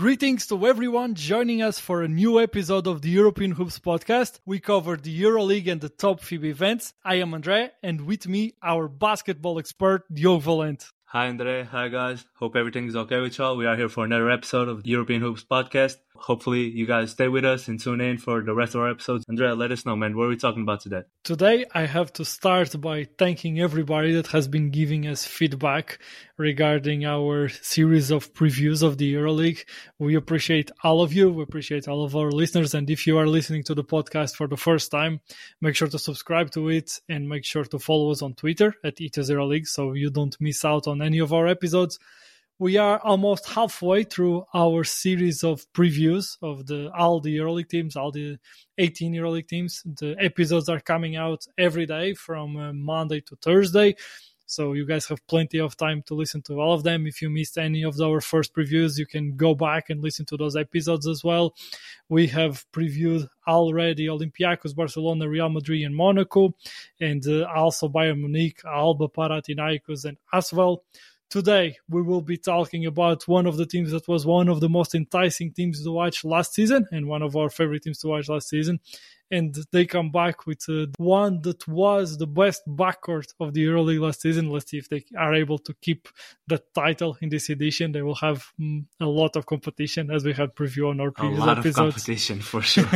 Greetings to everyone joining us for a new episode of the European Hoops podcast. We cover the EuroLeague and the top FIBA events. I am Andre, and with me, our basketball expert, Diogo Valente. Hi, Andre. Hi, guys. Hope everything is okay with y'all. We are here for another episode of the European Hoops podcast hopefully you guys stay with us and tune in for the rest of our episodes. Andrea, let us know, man. What are we talking about today? Today, I have to start by thanking everybody that has been giving us feedback regarding our series of previews of the EuroLeague. We appreciate all of you. We appreciate all of our listeners. And if you are listening to the podcast for the first time, make sure to subscribe to it and make sure to follow us on Twitter at EuroLeague so you don't miss out on any of our episodes we are almost halfway through our series of previews of the all the EuroLeague teams, all the 18 EuroLeague teams. The episodes are coming out every day from uh, Monday to Thursday. So you guys have plenty of time to listen to all of them. If you missed any of our first previews, you can go back and listen to those episodes as well. We have previewed already Olympiacos, Barcelona, Real Madrid, and Monaco, and uh, also Bayern Munich, Alba, Panathinaikos, and Asvel. Today, we will be talking about one of the teams that was one of the most enticing teams to watch last season and one of our favorite teams to watch last season. And they come back with uh, one that was the best backcourt of the EuroLeague last season. Let's see if they are able to keep the title in this edition. They will have mm, a lot of competition, as we had preview on our previous a lot episodes. Of competition for sure.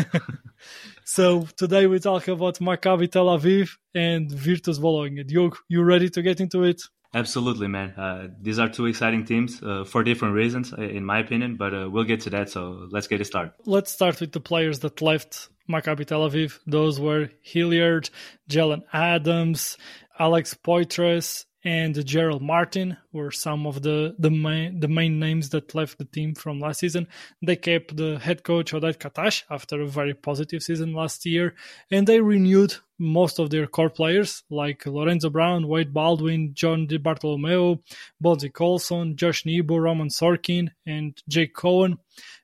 so today we talk about Maccabi Tel Aviv and Virtus Bologna. Diogo, you ready to get into it? Absolutely, man. Uh, these are two exciting teams uh, for different reasons, in my opinion, but uh, we'll get to that. So let's get it started. Let's start with the players that left Maccabi Tel Aviv. Those were Hilliard, Jalen Adams, Alex Poythress, and Jarell Martin were some of the the main the main names that left the team from last season. They kept the head coach Oded Katash after a very positive season last year, and they renewed most of their core players like Lorenzo Brown, Wade Baldwin, John Di Bartolomeo, Bonzi Colson, Josh Nebo, Roman Sorkin, and Jake Cohen.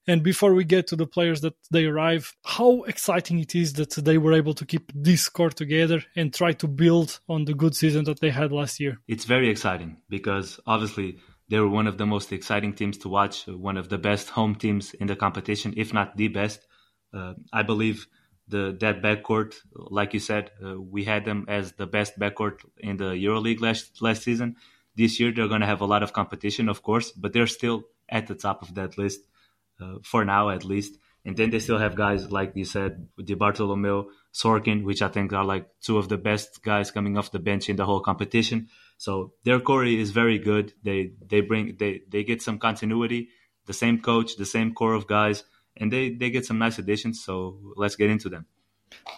And before we get to the players that they arrive, how exciting it is that they were able to keep this core together and try to build on the good season that they had last year. It's very exciting because obviously they were one of the most exciting teams to watch, one of the best home teams in the competition, if not the best. Uh, I believe the that backcourt, like you said, uh, we had them as the best backcourt in the EuroLeague last last season. This year they're going to have a lot of competition, of course, but they're still at the top of that list uh, for now, at least. And then they still have guys like you said, Di Bartolomeo, Sorkin, which I think are like two of the best guys coming off the bench in the whole competition. So their core is very good. They they bring they they get some continuity, the same coach, the same core of guys and they they get some nice additions. So let's get into them.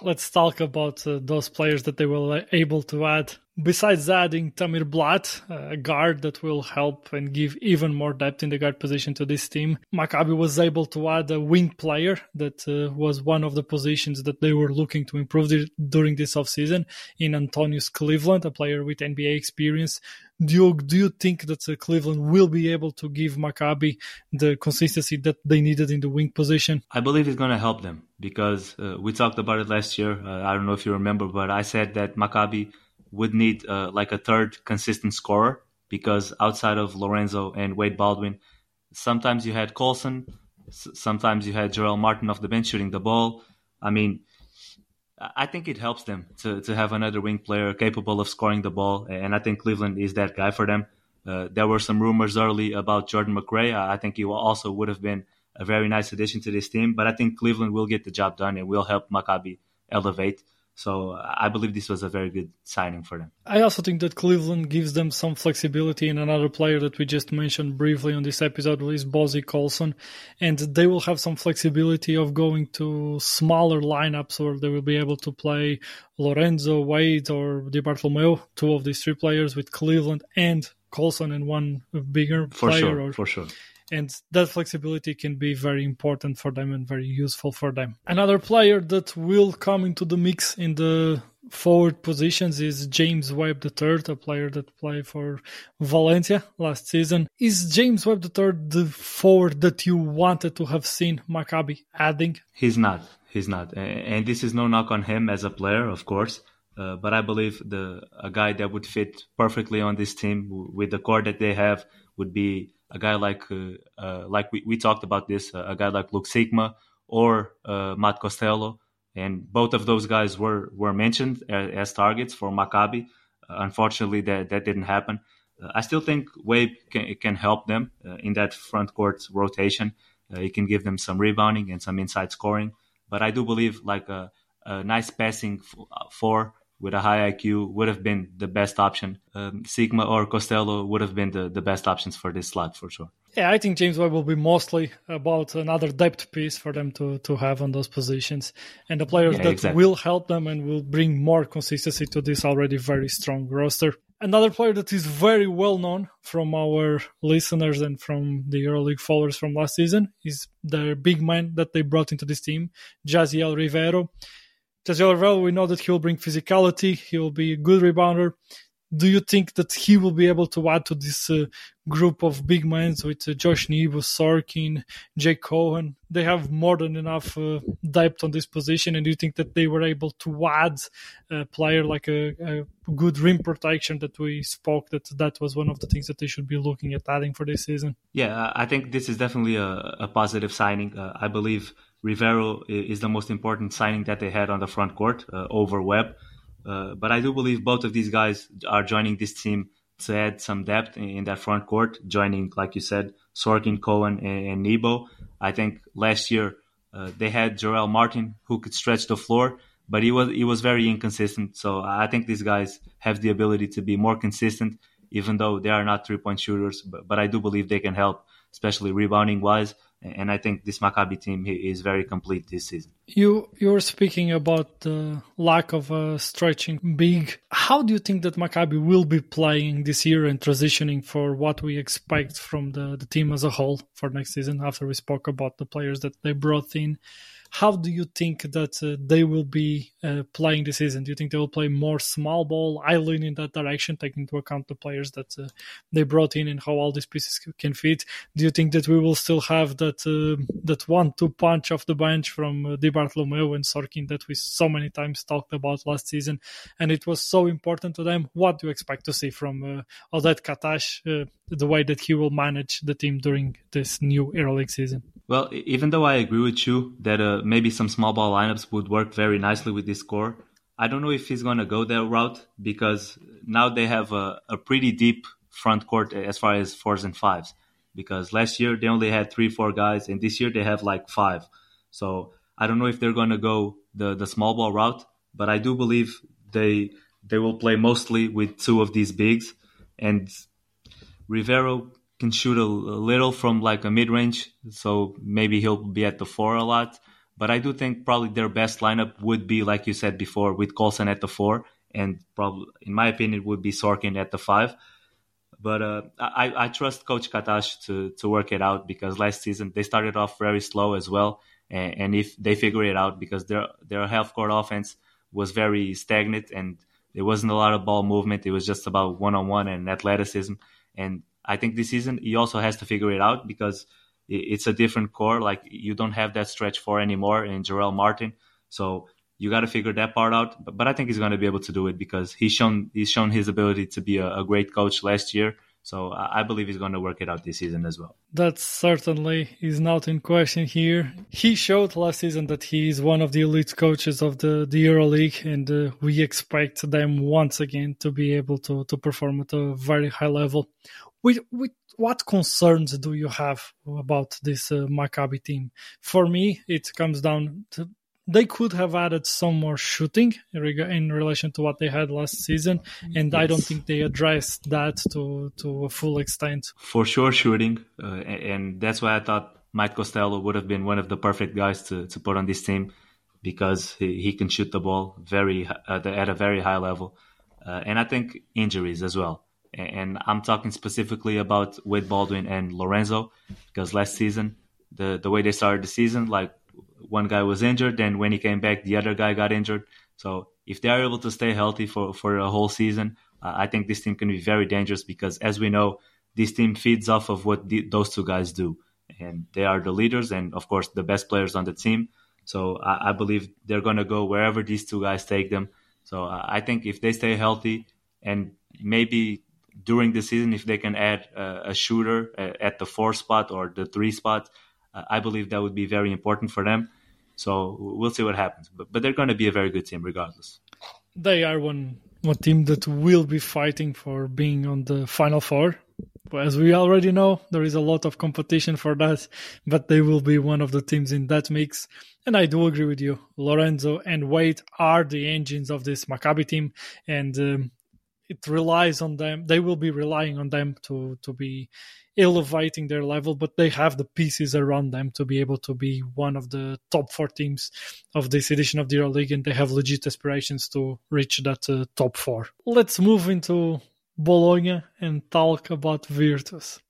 Let's talk about uh, those players that they were able to add Besides adding Tamir Blatt, a guard that will help and give even more depth in the guard position to this team, Maccabi was able to add a wing player that uh, was one of the positions that they were looking to improve during this offseason in Antonius Cleveland, a player with NBA experience. You, do you think that uh, Cleveland will be able to give Maccabi the consistency that they needed in the wing position? I believe it's going to help them because uh, we talked about it last year. Uh, I don't know if you remember, but I said that Maccabi would need uh, like a third consistent scorer because outside of Lorenzo and Wade Baldwin, sometimes you had Colson, sometimes you had Jarell Martin off the bench shooting the ball. I mean, I think it helps them to, to have another wing player capable of scoring the ball, and I think Cleveland is that guy for them. Uh, there were some rumors early about Jordan McRae. I think he also would have been a very nice addition to this team, but I think Cleveland will get the job done and will help Maccabi elevate. So I believe this was a very good signing for them. I also think that Cleveland gives them some flexibility. And another player that we just mentioned briefly on this episode is Bonzi Colson. And they will have some flexibility of going to smaller lineups where they will be able to play Lorenzo, Wade, or Di Bartolomeo, two of these three players with Cleveland and Colson and one bigger for player. Sure, or, for sure and that flexibility can be very important for them and very useful for them. Another player that will come into the mix in the forward positions is James Webb III, a player that played for Valencia last season. Is James Webb III the forward that you wanted to have seen Maccabi adding? He's not. He's not. And this is no knock on him as a player, of course. Uh, but I believe the a guy that would fit perfectly on this team with the core that they have would be a guy like uh, uh, like we, we talked about this, uh, a guy like Luke Sikma or uh, Matt Costello, and both of those guys were were mentioned as, as targets for Maccabi. unfortunately, that that didn't happen. I still think Wade can, can help them in that front court rotation. he can give them some rebounding and some inside scoring. But I do believe like a, a nice passing four with a high IQ would have been the best option. Um, Sikma or Costello would have been the, the best options for this slot for sure. Yeah, I think James Webb will be mostly about another depth piece for them to, to have on those positions and the players yeah, that exactly. will help them and will bring more consistency to this already very strong roster. Another player that is very well known from our listeners and from the EuroLeague followers from last season is their big man that they brought into this team, Jasiel Rivero. Jasiel we know that he will bring physicality. He will be a good rebounder. Do you think that he will be able to add to this uh, group of big men with uh, Josh Nebo, Sorkin, Jake Cohen? They have more than enough uh, depth on this position, and do you think that they were able to add a player like a, a, good rim protection that we spoke that that was one of the things that they should be looking at adding for this season? Yeah, I think this is definitely a, a positive signing. Uh, I believe Rivero is the most important signing that they had on the front court uh, over Webb. Uh, but I do believe both of these guys are joining this team to add some depth in, in that front court, joining, like you said, Sorkin, Cohen, and, and Nebo. I think last year uh, they had Jarell Martin who could stretch the floor, but he was he was very inconsistent. So I think these guys have the ability to be more consistent, even though they are not three point shooters. But, but I do believe they can help, especially rebounding wise and I think this Maccabi team is very complete this season. You you were speaking about the lack of uh, stretching big. How do you think that Maccabi will be playing this year and transitioning for what we expect from the, the team as a whole for next season? After we spoke about the players that they brought in, how do you think that uh, they will be uh, playing this season? Do you think they will play more small ball? I lean in that direction, taking into account the players that uh, they brought in and how all these pieces can fit. Do you think that we will still have that uh, that one-two punch off the bench from uh, Di Bartolomeo and Sorkin that we so many times talked about last season, and it was so important to them? What do you expect to see from uh, Oded Katash, uh, the way that he will manage the team during this new EuroLeague season? Well, even though I agree with you that uh, maybe some small ball lineups would work very nicely with this core, I don't know if he's going to go that route because now they have a, a pretty deep front court as far as fours and fives. Because last year they only had three, four guys, and this year they have like five. So I don't know if they're going to go the, the small ball route, but I do believe they they will play mostly with two of these bigs. And Rivero can shoot a, a little from like a mid range, so maybe he'll be at the four a lot. But I do think probably their best lineup would be, like you said before, with Colson at the four, and probably, in my opinion, would be Sorkin at the five. But uh, I, I trust Coach Katash to, to work it out because last season they started off very slow as well. And, and if they figure it out, because their their half court offense was very stagnant and there wasn't a lot of ball movement. It was just about one on one and athleticism. And I think this season he also has to figure it out because it's a different core. Like you don't have that stretch four anymore in Jarell Martin, so you got to figure that part out. But, but I think he's going to be able to do it because he's shown he's shown his ability to be a, a great coach last year. So I believe he's going to work it out this season as well. That certainly is not in question here. He showed last season that he is one of the elite coaches of the, the EuroLeague, and uh, we expect them once again to be able to, to perform at a very high level. With, with what concerns do you have about this uh, Maccabi team? For me, it comes down to they could have added some more shooting in relation to what they had last season, and yes. I don't think they addressed that to to a full extent. For sure, shooting, uh, and that's why I thought Matt Costello would have been one of the perfect guys to, to put on this team because he, he can shoot the ball very uh, at a very high level, uh, and I think injuries as well and I'm talking specifically about Wade Baldwin and Lorenzo because last season the the way they started the season, like one guy was injured, and when he came back, the other guy got injured. So if they are able to stay healthy for for a whole season, uh, I think this team can be very dangerous because, as we know, this team feeds off of what the, those two guys do, and they are the leaders and of course the best players on the team. So I, I believe they're going to go wherever these two guys take them. So I think if they stay healthy and maybe during the season, if they can add a shooter at the four spot or the three spot, I believe that would be very important for them. So we'll see what happens. But, but they're going to be a very good team regardless. They are one one team that will be fighting for being on the final four. As we already know, there is a lot of competition for that, but they will be one of the teams in that mix. And I do agree with you. Lorenzo and Wade are the engines of this Maccabi team, and um, it relies on them. They will be relying on them to to be elevating their level, but they have the pieces around them to be able to be one of the top four teams of this edition of the EuroLeague, and they have legit aspirations to reach that uh, top four. Let's move into Bologna and talk about Virtus.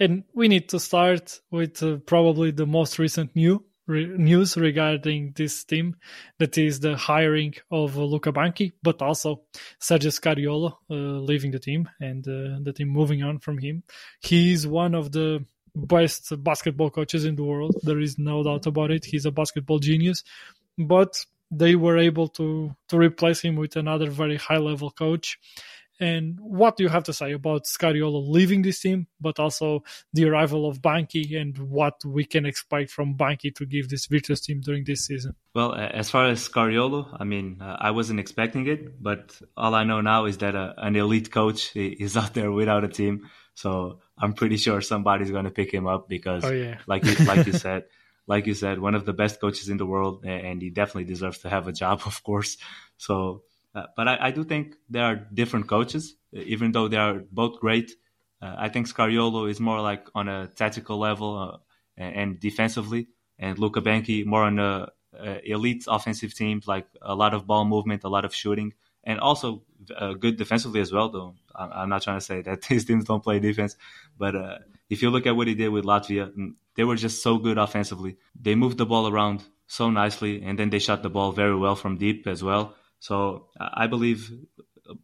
And we need to start with uh, probably the most recent new re- news regarding this team that is the hiring of Luca Banchi, but also Sergio Scariolo uh, leaving the team and uh, the team moving on from him. He is one of the best basketball coaches in the world. There is no doubt about it. He's a basketball genius, but they were able to to replace him with another very high level coach and what do you have to say about Scariolo leaving this team, but also the arrival of Banchi and what we can expect from Banchi to give this Virtus team during this season? Well, as far as Scariolo, I mean, uh, I wasn't expecting it, but all I know now is that uh, an elite coach is out there without a team. So I'm pretty sure somebody's going to pick him up because, oh, yeah. like you, like you said, like you said, one of the best coaches in the world, and he definitely deserves to have a job, of course. So uh, but I, I, do think there are different coaches, even though they are both great. Uh, I think Scariolo is more like on a tactical level uh, and defensively, and Luca Banchi more on a, a, elite offensive team, like a lot of ball movement, a lot of shooting, and also uh, good defensively as well. Though I'm not trying to say that his teams don't play defense, but uh, if you look at what he did with Latvia, mm, they were just so good offensively. They moved the ball around so nicely, and then they shot the ball very well from deep as well. So I believe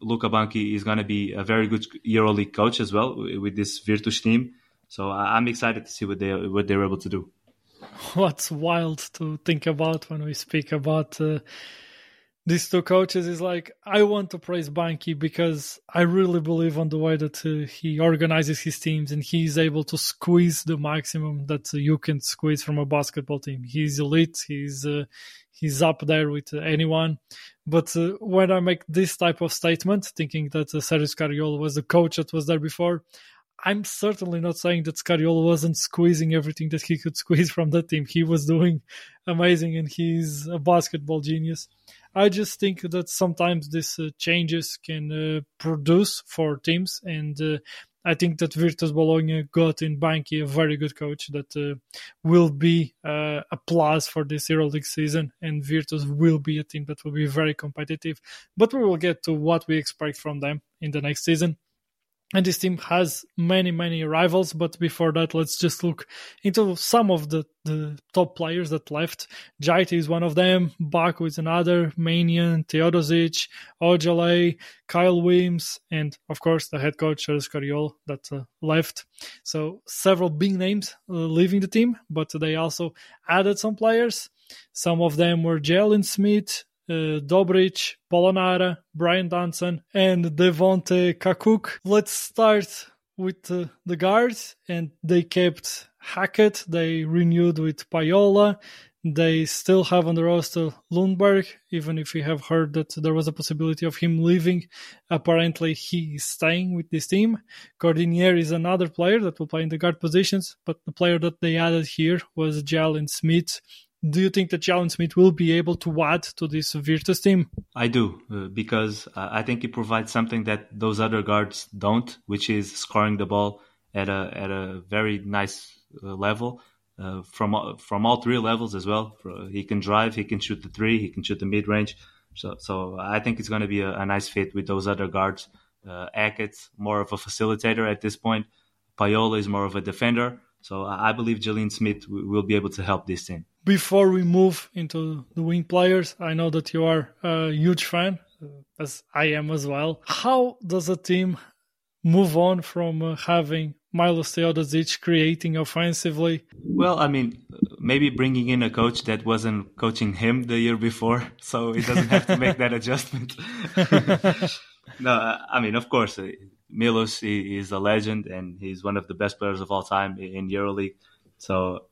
Luca Banchi is going to be a very good EuroLeague coach as well with this Virtus team. So I'm excited to see what they what they're able to do. What's wild to think about when we speak about uh, these two coaches is like I want to praise Banchi because I really believe on the way that uh, he organizes his teams and he's able to squeeze the maximum that uh, you can squeeze from a basketball team. He's elite. He's uh, he's up there with anyone. But uh, when I make this type of statement, thinking that uh, Sergio Scariolo was the coach that was there before, I'm certainly not saying that Scariolo wasn't squeezing everything that he could squeeze from that team. He was doing amazing, and he's a basketball genius. I just think that sometimes these uh, changes can uh, produce for teams, and uh, I think that Virtus Bologna got in Banchi a very good coach that uh, will be a plus for this EuroLeague season, and Virtus will be a team that will be very competitive. But we will get to what we expect from them in the next season and this team has many many rivals but before that let's just look into some of the, the top players that left. Jaiteh is one of them Bako is another Mannion, Teodosic, Ojeleye, Kyle Weems and of course the head coach Charles Scariolo that uh, left. So several big names uh, leaving the team but they also added some players. Some of them were Jaleen Smith uh, Dobric, Polonara, Bryant Dunston, and Devontae Cacok. Let's start with uh, the guards, and they kept Hackett. They renewed with Pajola. They still have on the roster Lundberg, even if we have heard that there was a possibility of him leaving. Apparently, he is staying with this team. Cordinier is another player that will play in the guard positions, but the player that they added here was Jaleen Smith, do you think that Jaleen Smith will be able to add to this Virtus team? I do, uh, because uh, I think he provides something that those other guards don't, which is scoring the ball at a at a very nice uh, level uh, from from all three levels as well. He can drive, he can shoot the three, he can shoot the mid range. So so I think it's going to be a, a, nice fit with those other guards. Uh, Hackett's more of a facilitator at this point. Pajola is more of a defender. So I believe Jaleen Smith will be able to help this team before we move into the wing players, I know that you are a huge fan, uh, as I am as well. How does a team move on from uh, having Milos Teodosic creating offensively? Well, I mean, maybe bringing in a coach that wasn't coaching him the year before, so he doesn't have to make that adjustment. no, I mean, of course, uh, Milos is a legend and he's one of the best players of all time in EuroLeague. So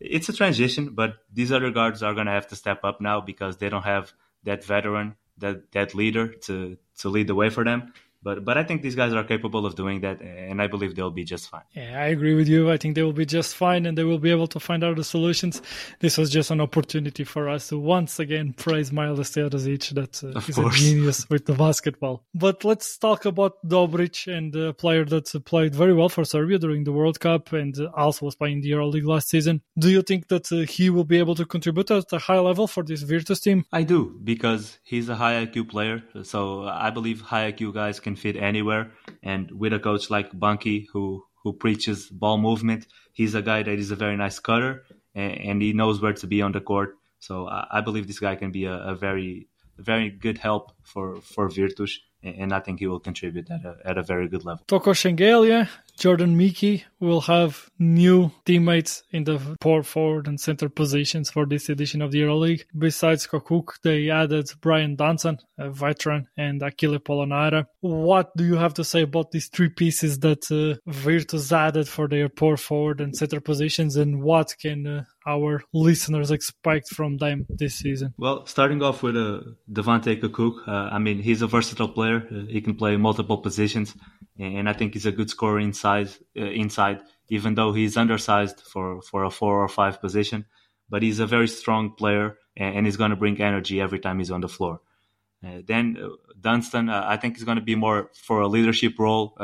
it's a transition, but these other guards are going to have to step up now because they don't have that veteran, that that leader to to lead the way for them. But but I think these guys are capable of doing that, and I believe they'll be just fine. Yeah, I agree with you. I think they will be just fine, and they will be able to find out the solutions. This was just an opportunity for us to once again praise Milos Teodosic. That uh, is a genius with the basketball. But let's talk about Dobric and a player that played very well for Serbia during the World Cup and also was playing the EuroLeague last season. Do you think that uh, he will be able to contribute at a high level for this Virtus team? I do because he's a high IQ player. So I believe high IQ guys can fit anywhere. And with a coach like Banchi, who who preaches ball movement, he's a guy that is a very nice cutter and, and he knows where to be on the court. So I, I believe this guy can be a, a very very good help for for Virtus and I think he will contribute at a, at a very good level. Toko Shengelia, Jordan Mickey will have new teammates in the power forward and center positions for this edition of the EuroLeague. Besides Cacok, they added Bryant Dunston, a veteran, and Achille Polonara. What do you have to say about these three pieces that uh, Virtus added for their power forward and center positions, and what can uh, our listeners expect from them this season? Well, starting off with uh, Devontae Cacok, uh, I mean, he's a versatile player. Uh, he can play multiple positions, and I think he's a good scorer inside. Uh, inside, even though he's undersized for, for a four or five position, but he's a very strong player, and, and he's going to bring energy every time he's on the floor. Uh, then uh, Dunston, I think he's going to be more for a leadership role.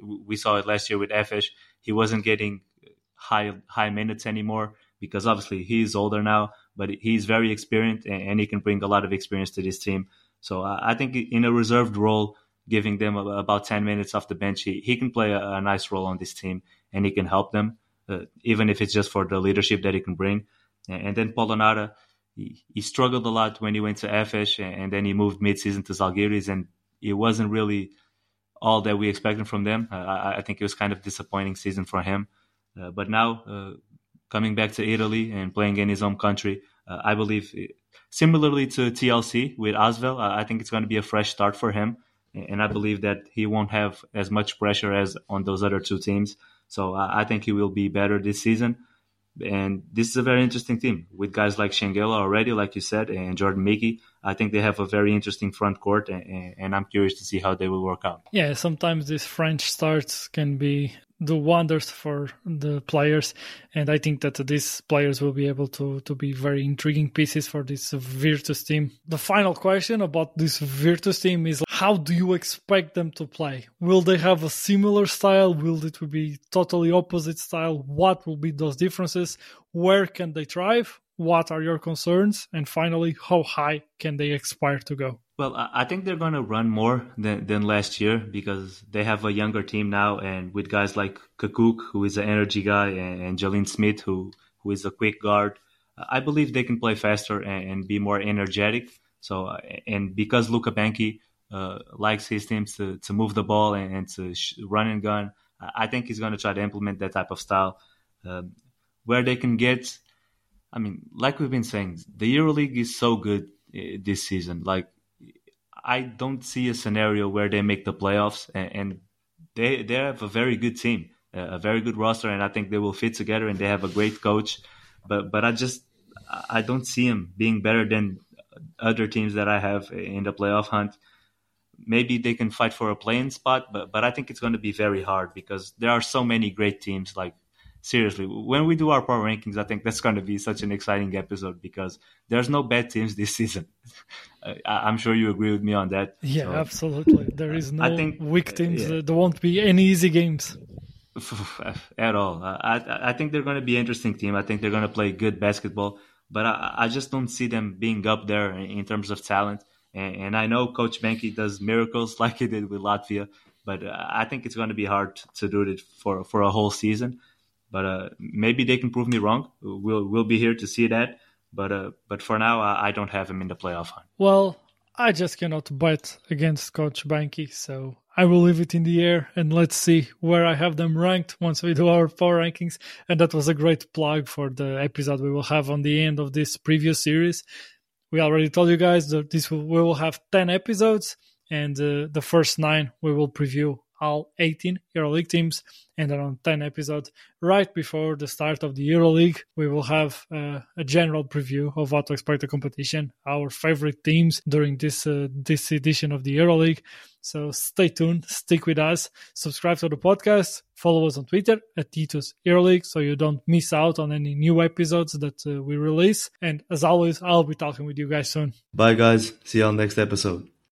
we saw it last year with Efes. He wasn't getting high high minutes anymore because obviously he's older now, but he's very experienced and, he can bring a lot of experience to this team. So I think in a reserved role, giving them about 10 minutes off the bench, he, he can play a, nice role on this team and he can help them, uh, even if it's just for the leadership that he can bring. And, then Polonara, he, he, struggled a lot when he went to Efes and, and then he moved mid-season to Zalgiris and it wasn't really all that we expected from them. Uh, I, I, think it was kind of disappointing season for him. Uh, but now uh, coming back to Italy and playing in his home country. Uh, I believe, similarly to TLC with Asvel, I think it's going to be a fresh start for him. And I believe that he won't have as much pressure as on those other two teams. So I think he will be better this season. And this is a very interesting team with guys like Shengelia already, like you said, and Jordan Mickey. I think they have a very interesting front court, and, and, I'm curious to see how they will work out. Yeah, sometimes these French starts can be do wonders for the players. And i think that these players will be able to to be very intriguing pieces for this virtus team. The final question about this virtus team is how do you expect them to play? Will they have a similar style? Will it be totally opposite style? What will be those differences? Where can they thrive? What are your concerns? And finally how high can they aspire to go well, I think they're going to run more than, than last year because they have a younger team now, and with guys like Cacok, who is an energy guy, and, and Jaleen Smith, who who is a quick guard, I believe they can play faster and, and be more energetic. So, and because Luca Banchi uh, likes his teams to, to move the ball and, and to sh- run and gun, I think he's going to try to implement that type of style. Um, where they can get, I mean, like we've been saying, the EuroLeague is so good uh, this season. Like I don't see a scenario where they make the playoffs, and, and they they have a very good team, a very good roster, and I think they will fit together, and they have a great coach. But but I just I don't see them being better than other teams that I have in the playoff hunt. Maybe they can fight for a playing spot, but but I think it's going to be very hard because there are so many great teams like seriously, when we do our power rankings, I think that's going to be such an exciting episode because there's no bad teams this season. I'm sure you agree with me on that. Yeah, so, absolutely. There is no I think, weak teams. Yeah. There won't be any easy games at all. I I think they're going to be an interesting team. I think they're going to play good basketball, but I, I just don't see them being up there in terms of talent. And, and I know Coach Banchi does miracles like he did with Latvia, but I think it's going to be hard to do it for for a whole season. But uh, maybe they can prove me wrong. We'll we'll be here to see that. But uh, but for now, I, I don't have him in the playoff hunt. Well, I just cannot bet against Coach Banchi, so I will leave it in the air and let's see where I have them ranked once we do our power rankings. And that was a great plug for the episode we will have on the end of this previous series. We already told you guys that this will, we will have 10 episodes and uh, the first nine we will preview all 18 EuroLeague teams and around 10 episodes right before the start of the EuroLeague. We will have uh, a general preview of what to expect the competition, our favorite teams during this uh, this edition of the EuroLeague. So stay tuned, stick with us, subscribe to the podcast, follow us on Twitter at Ethos EuroLeague so you don't miss out on any new episodes that uh, we release. And as always, I'll be talking with you guys soon. Bye, guys. See you on next episode.